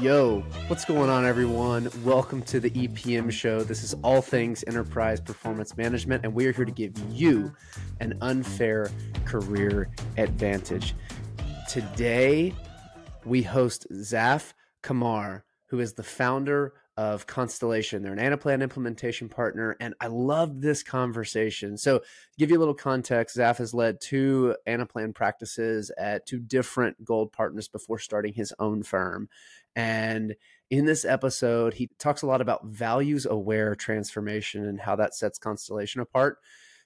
Yo, what's going on, everyone? Welcome to the EPM show. This is all things enterprise performance management, and we are here to give you an unfair career advantage. Today, we host Zaf Kamar, who is the founder of Constellation. They're an Anaplan implementation partner, and I love this conversation. So, to give you a little context, Zaf has led two Anaplan practices at two different gold partners before starting his own firm. And in this episode, he talks a lot about values aware transformation and how that sets Constellation apart,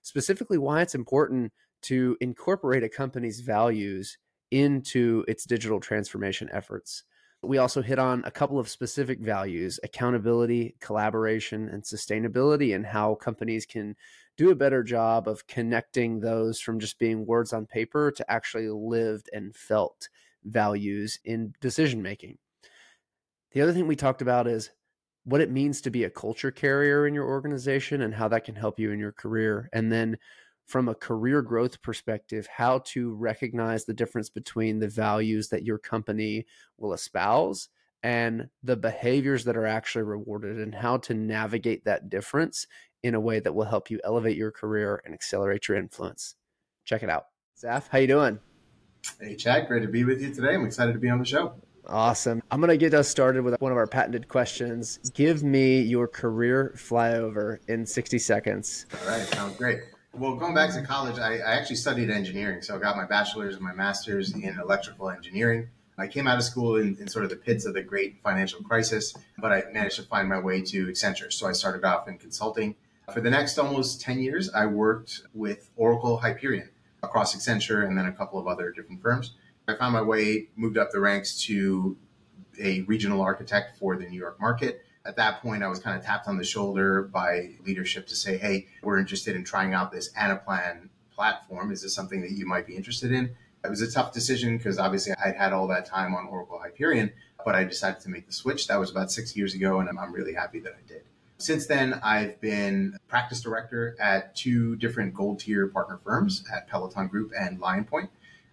specifically, why it's important to incorporate a company's values into its digital transformation efforts. We also hit on a couple of specific values accountability, collaboration, and sustainability, and how companies can do a better job of connecting those from just being words on paper to actually lived and felt values in decision making. The other thing we talked about is what it means to be a culture carrier in your organization and how that can help you in your career. And then from a career growth perspective, how to recognize the difference between the values that your company will espouse and the behaviors that are actually rewarded and how to navigate that difference in a way that will help you elevate your career and accelerate your influence. Check it out. Zaf, how you doing? Hey Chad, great to be with you today. I'm excited to be on the show. Awesome. I'm going to get us started with one of our patented questions. Give me your career flyover in 60 seconds. All right, sounds great. Well, going back to college, I, I, actually studied engineering. So I got my bachelor's and my master's in electrical engineering. I came out of school in, in, sort of the pits of the great financial crisis, but I managed to find my way to Accenture. So I started off in consulting. For the next almost 10 years, I worked with Oracle Hyperion across Accenture and then a couple of other different firms. I found my way, moved up the ranks to a regional architect for the New York market at that point, I was kind of tapped on the shoulder by leadership to say, hey, we're interested in trying out this Anaplan platform. Is this something that you might be interested in? It was a tough decision because obviously I'd had all that time on Oracle Hyperion, but I decided to make the switch. That was about six years ago, and I'm really happy that I did. Since then, I've been practice director at two different gold tier partner firms at Peloton Group and LionPoint.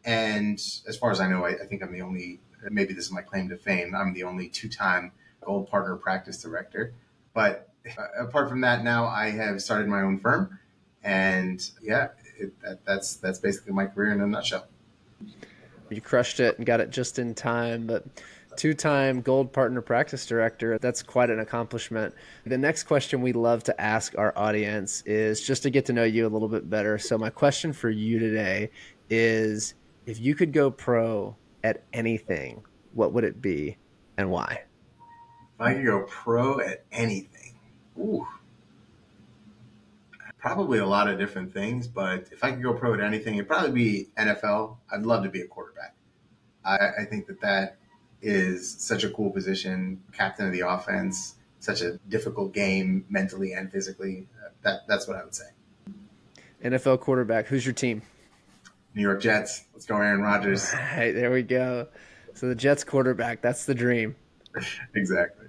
And as far as I know, I, I think I'm the only, maybe this is my claim to fame, I'm the only two time Gold Partner Practice Director. But uh, apart from that, now I have started my own firm, and yeah, it, that, that's that's basically my career in a nutshell. You crushed it and got it just in time, but two-time gold partner practice director that's quite an accomplishment the next question we love to ask our audience is just to get to know you a little bit better so my question for you today is if you could go pro at anything what would it be and why if I could go pro at anything, ooh, probably a lot of different things. But if I could go pro at anything, it'd probably be NFL. I'd love to be a quarterback. I, I think that that is such a cool position, captain of the offense. Such a difficult game mentally and physically. That that's what I would say. NFL quarterback. Who's your team? New York Jets. Let's go, Aaron Rodgers. All right, there we go. So the Jets quarterback. That's the dream. exactly.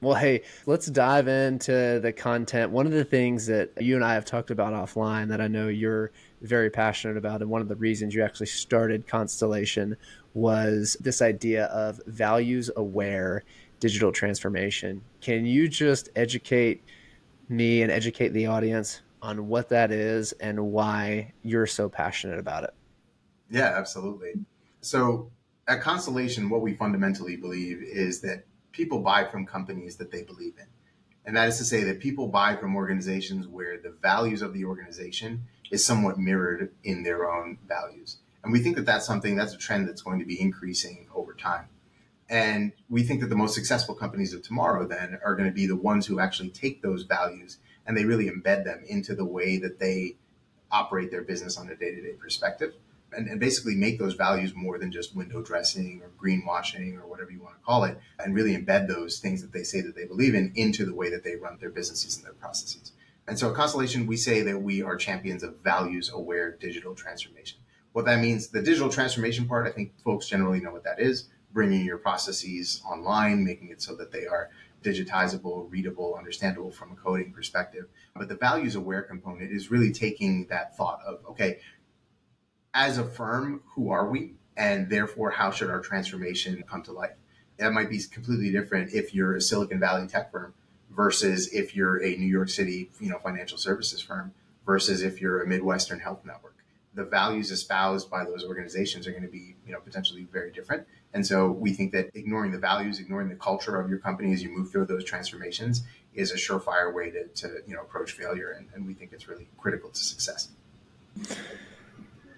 Well, hey, let's dive into the content. One of the things that you and I have talked about offline that I know you're very passionate about, and one of the reasons you actually started Constellation was this idea of values aware digital transformation. Can you just educate me and educate the audience on what that is and why you're so passionate about it? Yeah, absolutely. So, at Constellation, what we fundamentally believe is that people buy from companies that they believe in. And that is to say that people buy from organizations where the values of the organization is somewhat mirrored in their own values. And we think that that's something, that's a trend that's going to be increasing over time. And we think that the most successful companies of tomorrow then are going to be the ones who actually take those values and they really embed them into the way that they operate their business on a day to day perspective and, and basically make those values more than just window dressing or greenwashing or whatever you want to call it, and really embed those things that they say that they believe in into the way that they run their businesses and their processes. And so at Constellation, we say that we are champions of values aware digital transformation. What that means, the digital transformation part, I think folks generally know what that is bringing your processes online, making it so that they are digitizable, readable, understandable from a coding perspective. But the values aware component is really taking that thought of, okay, as a firm, who are we? And therefore, how should our transformation come to life? That might be completely different if you're a Silicon Valley tech firm versus if you're a New York City, you know, financial services firm versus if you're a Midwestern health network. The values espoused by those organizations are going to be, you know, potentially very different. And so we think that ignoring the values, ignoring the culture of your company as you move through those transformations is a surefire way to, to you know, approach failure. And, and we think it's really critical to success.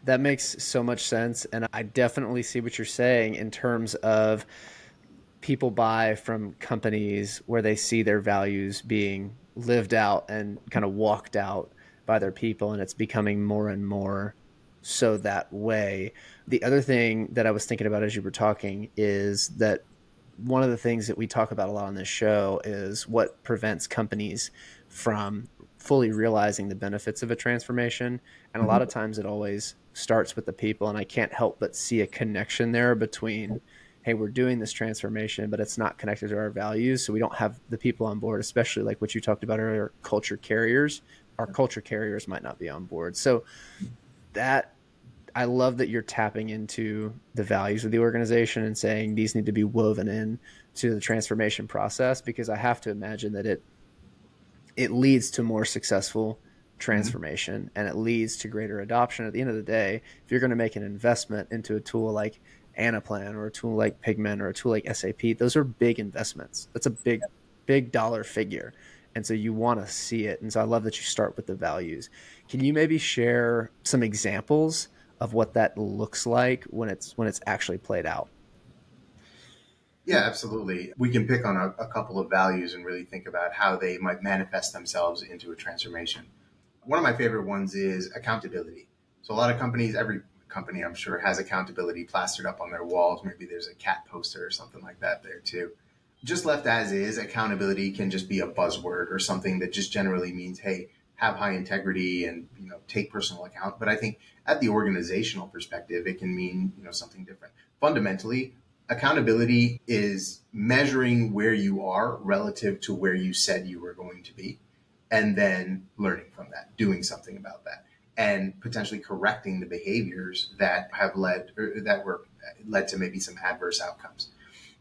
That makes so much sense. And I definitely see what you're saying in terms of people buy from companies where they see their values being lived out and kind of walked out by their people. And it's becoming more and more so that way. The other thing that I was thinking about as you were talking is that one of the things that we talk about a lot on this show is what prevents companies from fully realizing the benefits of a transformation. And a lot of mm-hmm. times it always starts with the people. And I can't help but see a connection there between, hey, we're doing this transformation, but it's not connected to our values. So we don't have the people on board, especially like what you talked about earlier culture carriers. Our culture carriers might not be on board. So that I love that you're tapping into the values of the organization and saying these need to be woven in to the transformation process because I have to imagine that it it leads to more successful transformation mm-hmm. and it leads to greater adoption. At the end of the day, if you're going to make an investment into a tool like Anaplan or a tool like Pigment or a tool like SAP, those are big investments. That's a big, big dollar figure. And so you want to see it. And so I love that you start with the values. Can you maybe share some examples of what that looks like when it's when it's actually played out? Yeah, absolutely. We can pick on a, a, couple of values and really think about how they might manifest themselves into a transformation. One of my favorite ones is accountability. So a lot of companies, every company I'm sure has accountability plastered up on their walls. Maybe there's a cat poster or something like that there too. Just left as is, accountability can just be a buzzword or something that just generally means, hey, have high integrity and you know take personal account. But I think at the organizational perspective, it can mean you know something different. Fundamentally, accountability is measuring where you are relative to where you said you were going to be, and then learning from that, doing something about that, and potentially correcting the behaviors that have led that were led to maybe some adverse outcomes.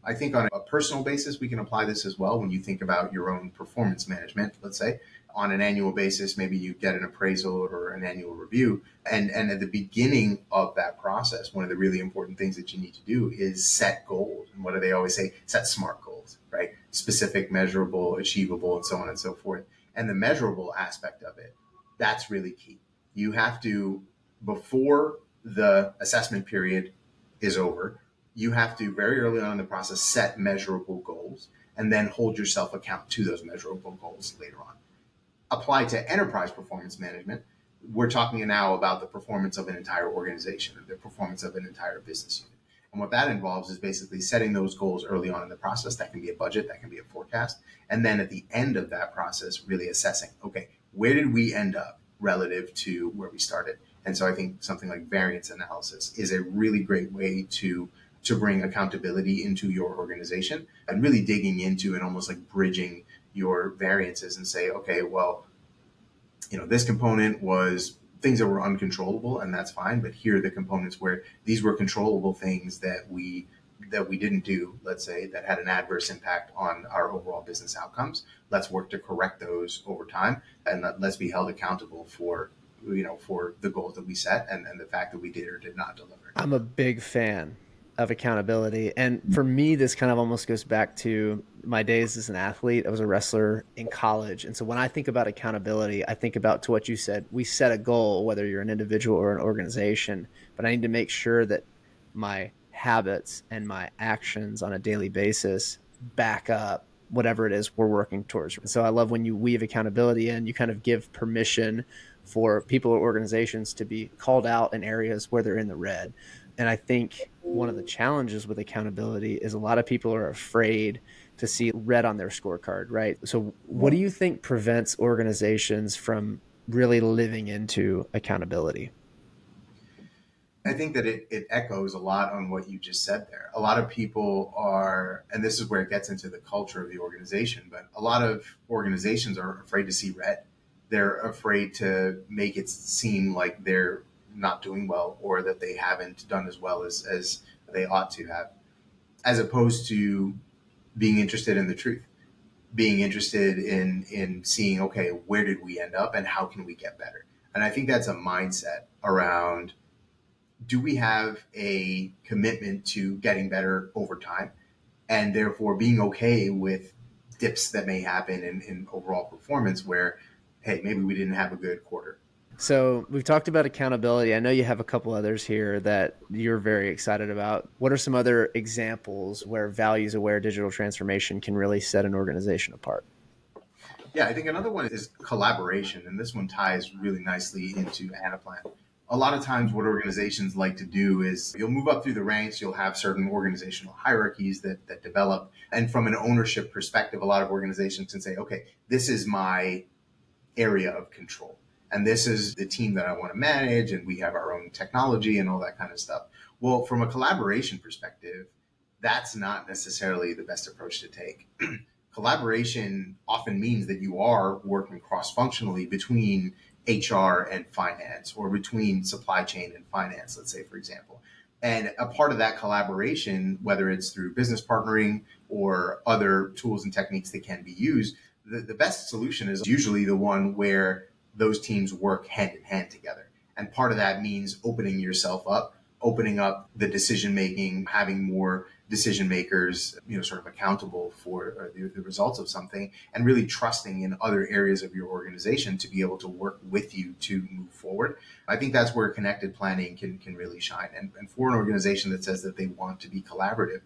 I think on a personal basis, we can apply this as well when you think about your own performance management, let's say on an annual basis, maybe you get an appraisal or an annual review. And, and at the beginning of that process, one of the really important things that you need to do is set goals. And what do they always say? Set SMART goals, right? Specific, measurable, achievable, and so on and so forth. And the measurable aspect of it, that's really key. You have to, before the assessment period is over, you have to very early on in the process set measurable goals and then hold yourself account to those measurable goals later on apply to enterprise performance management, we're talking now about the performance of an entire organization, the performance of an entire business unit. And what that involves is basically setting those goals early on in the process. That can be a budget, that can be a forecast. And then at the end of that process, really assessing, okay, where did we end up relative to where we started? And so I think something like variance analysis is a really great way to to bring accountability into your organization and really digging into and almost like bridging your variances and say, okay, well, you know, this component was things that were uncontrollable and that's fine, but here are the components where these were controllable things that we that we didn't do, let's say, that had an adverse impact on our overall business outcomes. Let's work to correct those over time and let's be held accountable for you know for the goals that we set and, and the fact that we did or did not deliver. I'm a big fan of accountability. And for me, this kind of almost goes back to my days as an athlete. I was a wrestler in college. And so when I think about accountability, I think about to what you said. We set a goal, whether you're an individual or an organization, but I need to make sure that my habits and my actions on a daily basis back up whatever it is we're working towards. So I love when you weave accountability in, you kind of give permission for people or organizations to be called out in areas where they're in the red and I think one of the challenges with accountability is a lot of people are afraid to see red on their scorecard, right? So, what do you think prevents organizations from really living into accountability? I think that it, it echoes a lot on what you just said there. A lot of people are, and this is where it gets into the culture of the organization, but a lot of organizations are afraid to see red. They're afraid to make it seem like they're not doing well or that they haven't done as well as, as they ought to have. as opposed to being interested in the truth, being interested in in seeing okay, where did we end up and how can we get better? And I think that's a mindset around do we have a commitment to getting better over time and therefore being okay with dips that may happen in, in overall performance where hey maybe we didn't have a good quarter so we've talked about accountability. I know you have a couple others here that you're very excited about. What are some other examples where values aware digital transformation can really set an organization apart? Yeah, I think another one is collaboration, and this one ties really nicely into Anaplan. A lot of times, what organizations like to do is you'll move up through the ranks, you'll have certain organizational hierarchies that, that develop. And from an ownership perspective, a lot of organizations can say, okay, this is my area of control and this is the team that I want to manage, and we have our own technology and all that kind of stuff. Well, from a collaboration perspective, that's not necessarily the best approach to take. collaboration often means that you are working cross functionally between HR and finance or between supply chain and finance, let's say, for example. And a part of that collaboration, whether it's through business partnering or other tools and techniques that can be used, the, the best solution is usually the one where those teams work hand in hand together. And part of that means opening yourself up, opening up the decision making, having more decision makers, you know, sort of accountable for uh, the, the, results of something, and really trusting in other areas of your organization to be able to work with you to move forward. I think that's where connected planning can can really shine. And, and for an organization that says that they want to be collaborative,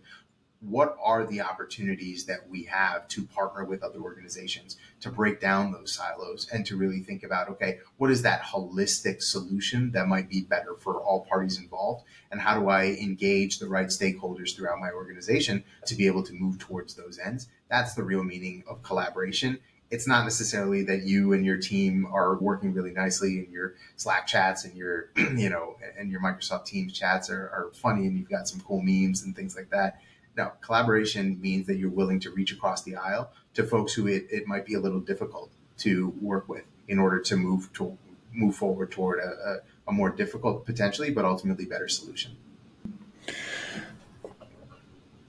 what are the opportunities that we have to partner with other organizations to break down those silos and to really think about okay what is that holistic solution that might be better for all parties involved? And how do i engage the right stakeholders throughout my organization to be able to move towards those ends? That's the real meaning of collaboration. It's not necessarily that you and your team are working really nicely in your slack chats and your you know and your microsoft teams chats are, are funny and you've got some cool memes and things like that now, collaboration means that you're willing to reach across the aisle to folks who it, it might be a little difficult to work with in order to move to move forward toward a, a, a more difficult potentially, but ultimately better solution.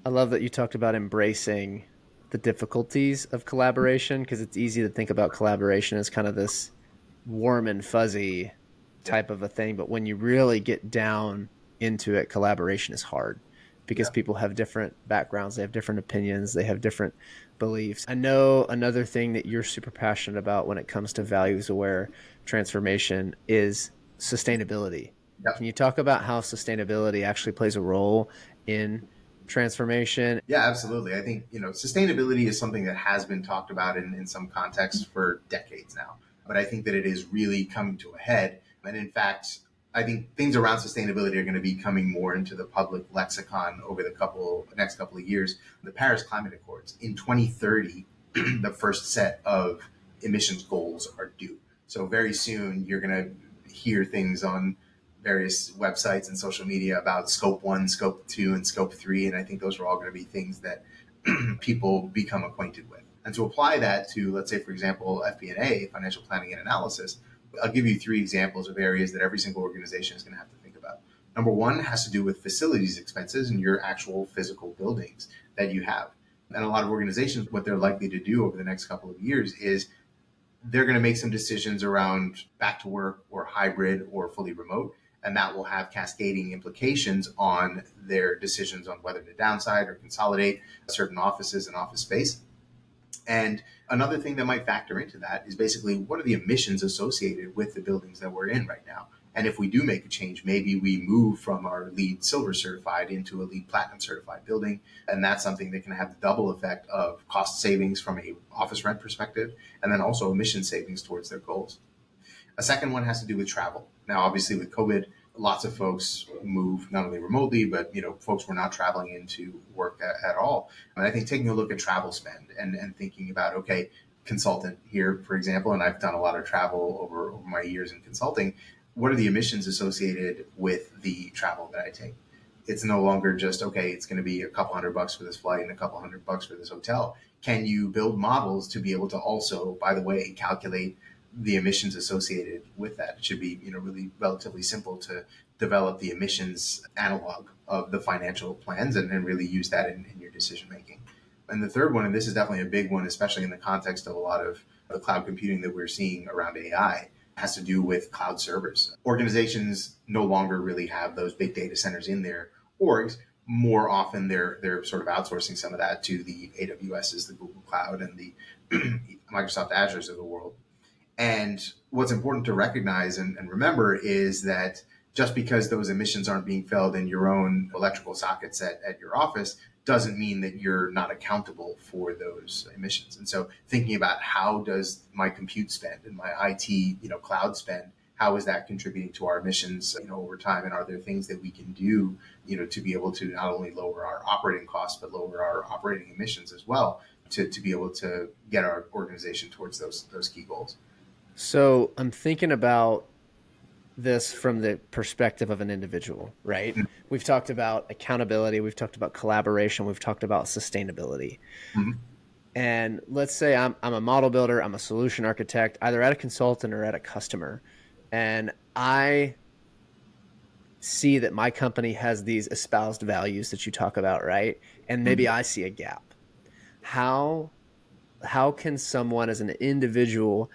I love that you talked about embracing the difficulties of collaboration because it's easy to think about collaboration as kind of this warm and fuzzy type of a thing, but when you really get down into it, collaboration is hard because yeah. people have different backgrounds, they have different opinions, they have different beliefs. I know another thing that you're super passionate about when it comes to values aware transformation is sustainability. Yeah. Can you talk about how sustainability actually plays a role in transformation? Yeah, absolutely. I think, you know, sustainability is something that has been talked about in, in some contexts for decades now. But I think that it is really coming to a head. And in fact, I think things around sustainability are going to be coming more into the public lexicon over the couple next couple of years. The Paris Climate Accords in 2030, the first set of emissions goals are due. So very soon you're going to hear things on various websites and social media about scope 1, scope 2 and scope 3 and I think those are all going to be things that people become acquainted with. And to apply that to let's say for example FP&A, financial planning and analysis, I'll give you three examples of areas that every single organization is going to have to think about. Number one has to do with facilities expenses and your actual physical buildings that you have. And a lot of organizations, what they're likely to do over the next couple of years is they're going to make some decisions around back to work or hybrid or fully remote. And that will have cascading implications on their decisions on whether to downside or consolidate certain offices and office space. And another thing that might factor into that is basically what are the emissions associated with the buildings that we're in right now? And if we do make a change, maybe we move from our LEED silver certified into a LEED platinum certified building. And that's something that can have the double effect of cost savings from a office rent perspective and then also emission savings towards their goals. A second one has to do with travel. Now, obviously with COVID, lots of folks move not only remotely, but you know, folks were not traveling into work at, at, all. And I think taking a look at travel spend and, and thinking about, okay, consultant here, for example, and I've done a lot of travel over, over my years in consulting. What are the emissions associated with the travel that I take? It's no longer just, okay, it's going to be a couple hundred bucks for this flight and a couple hundred bucks for this hotel. Can you build models to be able to also, by the way, calculate the emissions associated with that. It should be, you know, really relatively simple to develop the emissions analog of the financial plans and, and really use that in, in your decision making. And the third one, and this is definitely a big one, especially in the context of a lot of the cloud computing that we're seeing around AI, has to do with cloud servers. Organizations no longer really have those big data centers in their orgs. More often, they're they're sort of outsourcing some of that to the AWSs, the Google Cloud, and the Microsoft Azures of the world. And what's important to recognize and, and remember is that just because those emissions aren't being filled in your own electrical sockets at, at your office doesn't mean that you're not accountable for those emissions. And so thinking about how does my compute spend and my IT, you know, cloud spend, how is that contributing to our emissions, you know, over time? And are there things that we can do, you know, to be able to not only lower our operating costs, but lower our operating emissions as well to, to be able to get our organization towards those those key goals. So I'm thinking about this from the perspective of an individual, right? Mm-hmm. We've talked about accountability, we've talked about collaboration, we've talked about sustainability. Mm-hmm. And let's say I'm, I'm a model builder, I'm a solution architect, either at a consultant or at a customer. And I see that my company has these espoused values that you talk about, right? And maybe mm-hmm. I see a gap. How how can someone as an individual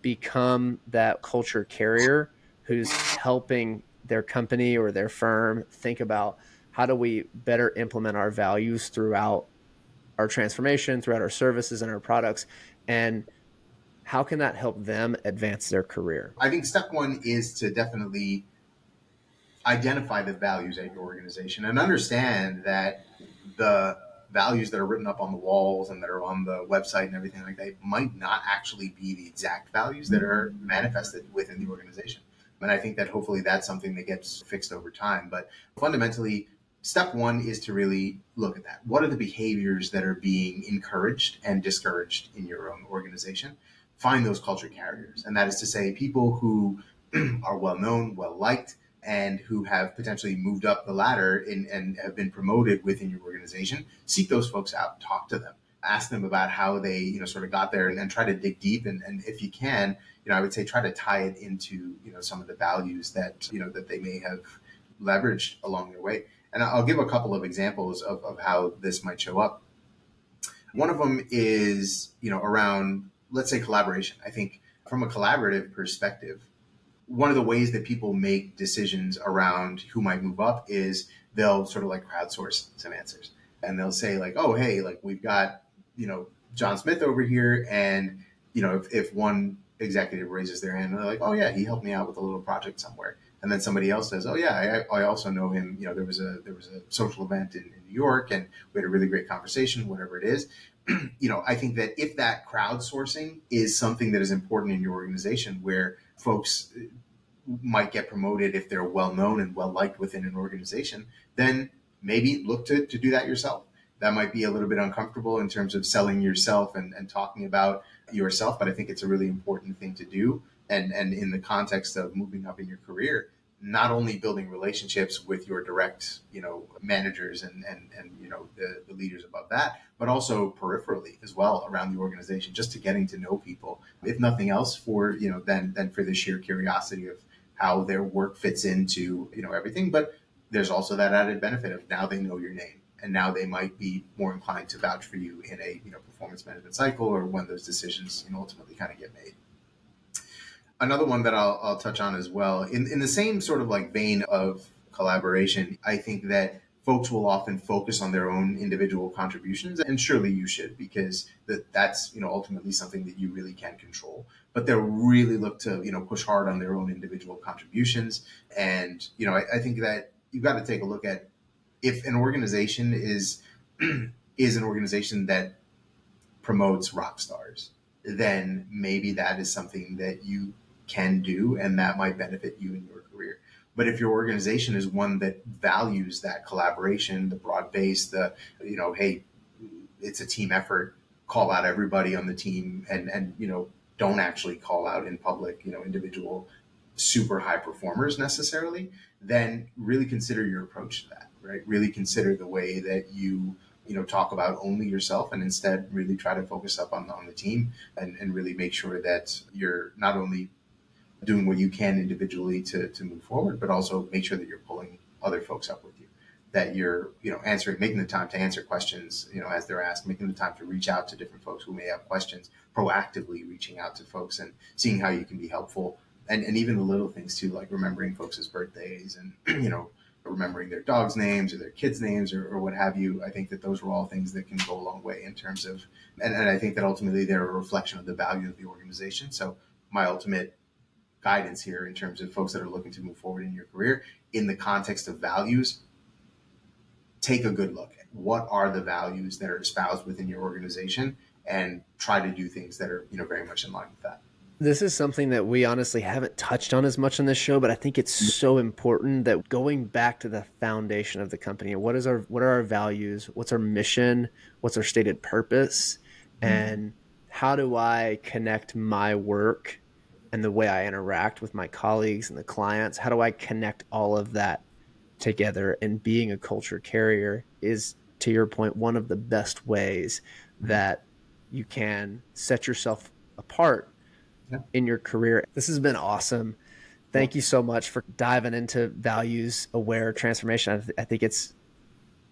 become that culture carrier who's helping their company or their firm think about how do we better implement our values throughout our transformation, throughout our services and our products, and how can that help them advance their career? I think step one is to definitely identify the values at your organization and understand that the values that are written up on the walls and that are on the website and everything like that might not actually be the exact values that are manifested within the organization. And I think that hopefully that's something that gets fixed over time. But fundamentally, step one is to really look at that. What are the behaviors that are being encouraged and discouraged in your own organization? Find those culture carriers. And that is to say, people who are well known, well liked, and who have potentially moved up the ladder in, and have been promoted within your organization, seek those folks out, talk to them, ask them about how they, you know, sort of got there and, and try to dig deep. And, and if you can, you know, I would say try to tie it into, you know, some of the values that, you know, that they may have leveraged along their way. And I'll give a couple of examples of, of how this might show up. One of them is, you know, around, let's say collaboration. I think from a collaborative perspective, one of the ways that people make decisions around who might move up is they'll sort of like crowdsource some answers and they'll say like, oh, hey, like we've got, you know, John Smith over here. And, you know, if, if one executive raises their hand and they're like, oh yeah, he helped me out with a little project somewhere. And then somebody else says, oh yeah, I, I also know him. You know, there was a, there was a social event in, in New York and we had a really great conversation, whatever it is. you know, I think that if that crowdsourcing is something that is important in your organization where folks uh, might get promoted if they're well known and well liked within an organization, then maybe look to, to do that yourself. That might be a little bit uncomfortable in terms of selling yourself and, and talking about yourself, but I think it's a really important thing to do. And, and in the context of moving up in your career, not only building relationships with your direct, you know, managers and, and, and you know, the, the leaders above that, but also peripherally as well around the organization, just to getting to know people, if nothing else for, you know, then, then for the sheer curiosity of how their work fits into, you know, everything. But there's also that added benefit of now they know your name and now they might be more inclined to vouch for you in a you know performance management cycle or when those decisions you know, ultimately kind of get made. Another one that I'll, I'll touch on as well, in, in the same sort of like vein of collaboration, I think that folks will often focus on their own individual contributions and surely you should because that that's you know ultimately something that you really can control. But they'll really look to you know push hard on their own individual contributions. And you know I, I think that you've got to take a look at if an organization is is an organization that promotes rock stars, then maybe that is something that you can do and that might benefit you in your career. But if your organization is one that values that collaboration, the broad base, the you know, hey, it's a team effort, call out everybody on the team and and you know, don't actually call out in public, you know, individual super high performers necessarily, then really consider your approach to that, right? Really consider the way that you you know talk about only yourself and instead really try to focus up on the, on the team and, and really make sure that you're not only doing what you can individually to, to move forward but also make sure that you're pulling other folks up with you. That you're you know answering making the time to answer questions you know as they're asked making the time to reach out to different folks who may have questions proactively reaching out to folks and seeing how you can be helpful. And, and even the little things too like remembering folks' birthdays and you know remembering their dogs names or their kids names or, or what have you. I think that those are all things that can go a long way in terms of and, and i think that ultimately they're a reflection of the value of the organization. So my ultimate guidance here in terms of folks that are looking to move forward in your career in the context of values take a good look at what are the values that are espoused within your organization and try to do things that are you know very much in line with that. This is something that we honestly haven't touched on as much on this show but i think it's so important that going back to the foundation of the company what is our what are our values? What's our mission? What's our stated purpose? Mm-hmm. and how do i connect my work and the way i interact with my colleagues and the clients how do i connect all of that together? And being a culture carrier is to your point one of the best ways mm-hmm. that you can set yourself apart yeah. in your career. This has been awesome. Thank you so much for diving into values aware transformation. I, th- I think it's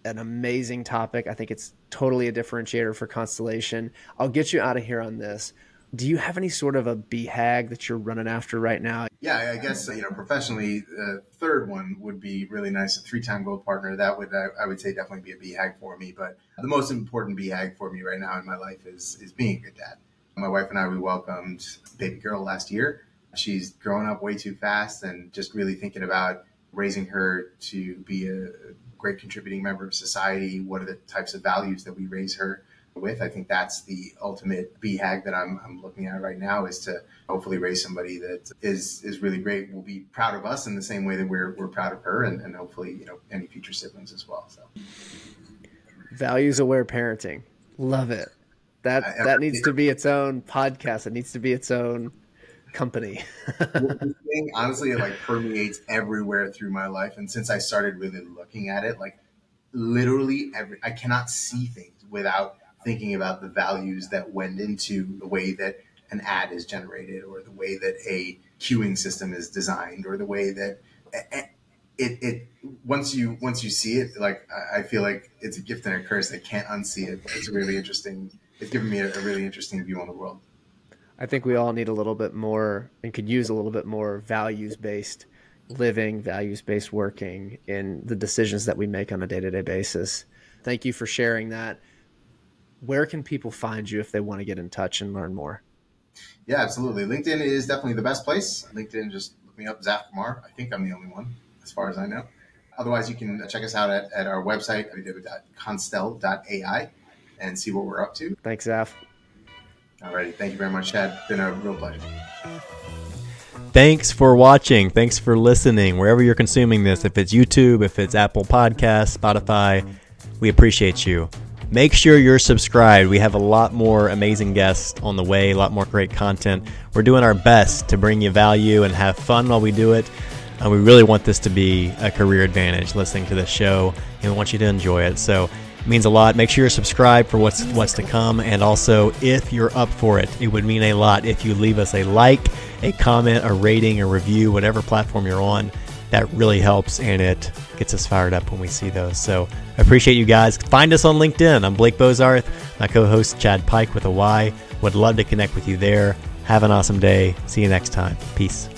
an amazing topic. I think it's totally a differentiator for constellation. I'll get you out of here on this do you have any sort of a BHAG that you're running after right now? Yeah, I guess you know professionally, the third one would be really nice. A three-time gold partner that would I, would say definitely be a BHAG for me. But the most important BHAG for me right now in my life is is being a good dad. My wife and I we welcomed baby girl last year. She's growing up way too fast, and just really thinking about raising her to be a great contributing member of society. What are the types of values that we raise her? With. I think that's the ultimate BHAG that I'm, I'm looking at right now is to hopefully raise somebody that is is really great, will be proud of us in the same way that we're, we're proud of her and, and hopefully, you know, any future siblings as well. So values aware parenting. Love it. That I, that needs to be its own podcast. It needs to be its own company. thing, honestly, it like permeates everywhere through my life. And since I started really looking at it, like literally every I cannot see things without thinking about the values that went into the way that an ad is generated or the way that a queuing system is designed or the way that it, it once you once you see it like i feel like it's a gift and a curse. I can't unsee it. It's really interesting it's given me a, a really interesting view on the world. I think we all need a little bit more and could use a little bit more values based living values based working in the decisions that we make on a day-to-day basis. Thank you for sharing that where can people find you if they want to get in touch and learn more? Yeah, absolutely. LinkedIn is definitely the best place. LinkedIn, just look me up, Zaf Kamar. I think I'm the only one, as far as I know. Otherwise, you can check us out at, at our website, www.constel.ai, and see what we're up to. Thanks, Zaf. Alrighty. Thank you very much, Chad. Been a real pleasure. Thanks for watching. Thanks for listening. Wherever you're consuming this, if it's YouTube, if it's Apple Podcasts, Spotify, we appreciate you. Make sure you're subscribed. We have a lot more amazing guests on the way, a lot more great content. We're doing our best to bring you value and have fun while we do it. We really want this to be a career advantage listening to this show, and we want you to enjoy it. So it means a lot. Make sure you're subscribed for what's what's to come, and also if you're up for it, it would mean a lot if you leave us a like, a comment, a rating, a review, whatever platform you're on that really helps and it gets us fired up when we see those. So I appreciate you guys. Find us on LinkedIn. I'm Blake Bozarth, my co host Chad Pike with a Y. Would love to connect with you there. Have an awesome day. See you next time. Peace.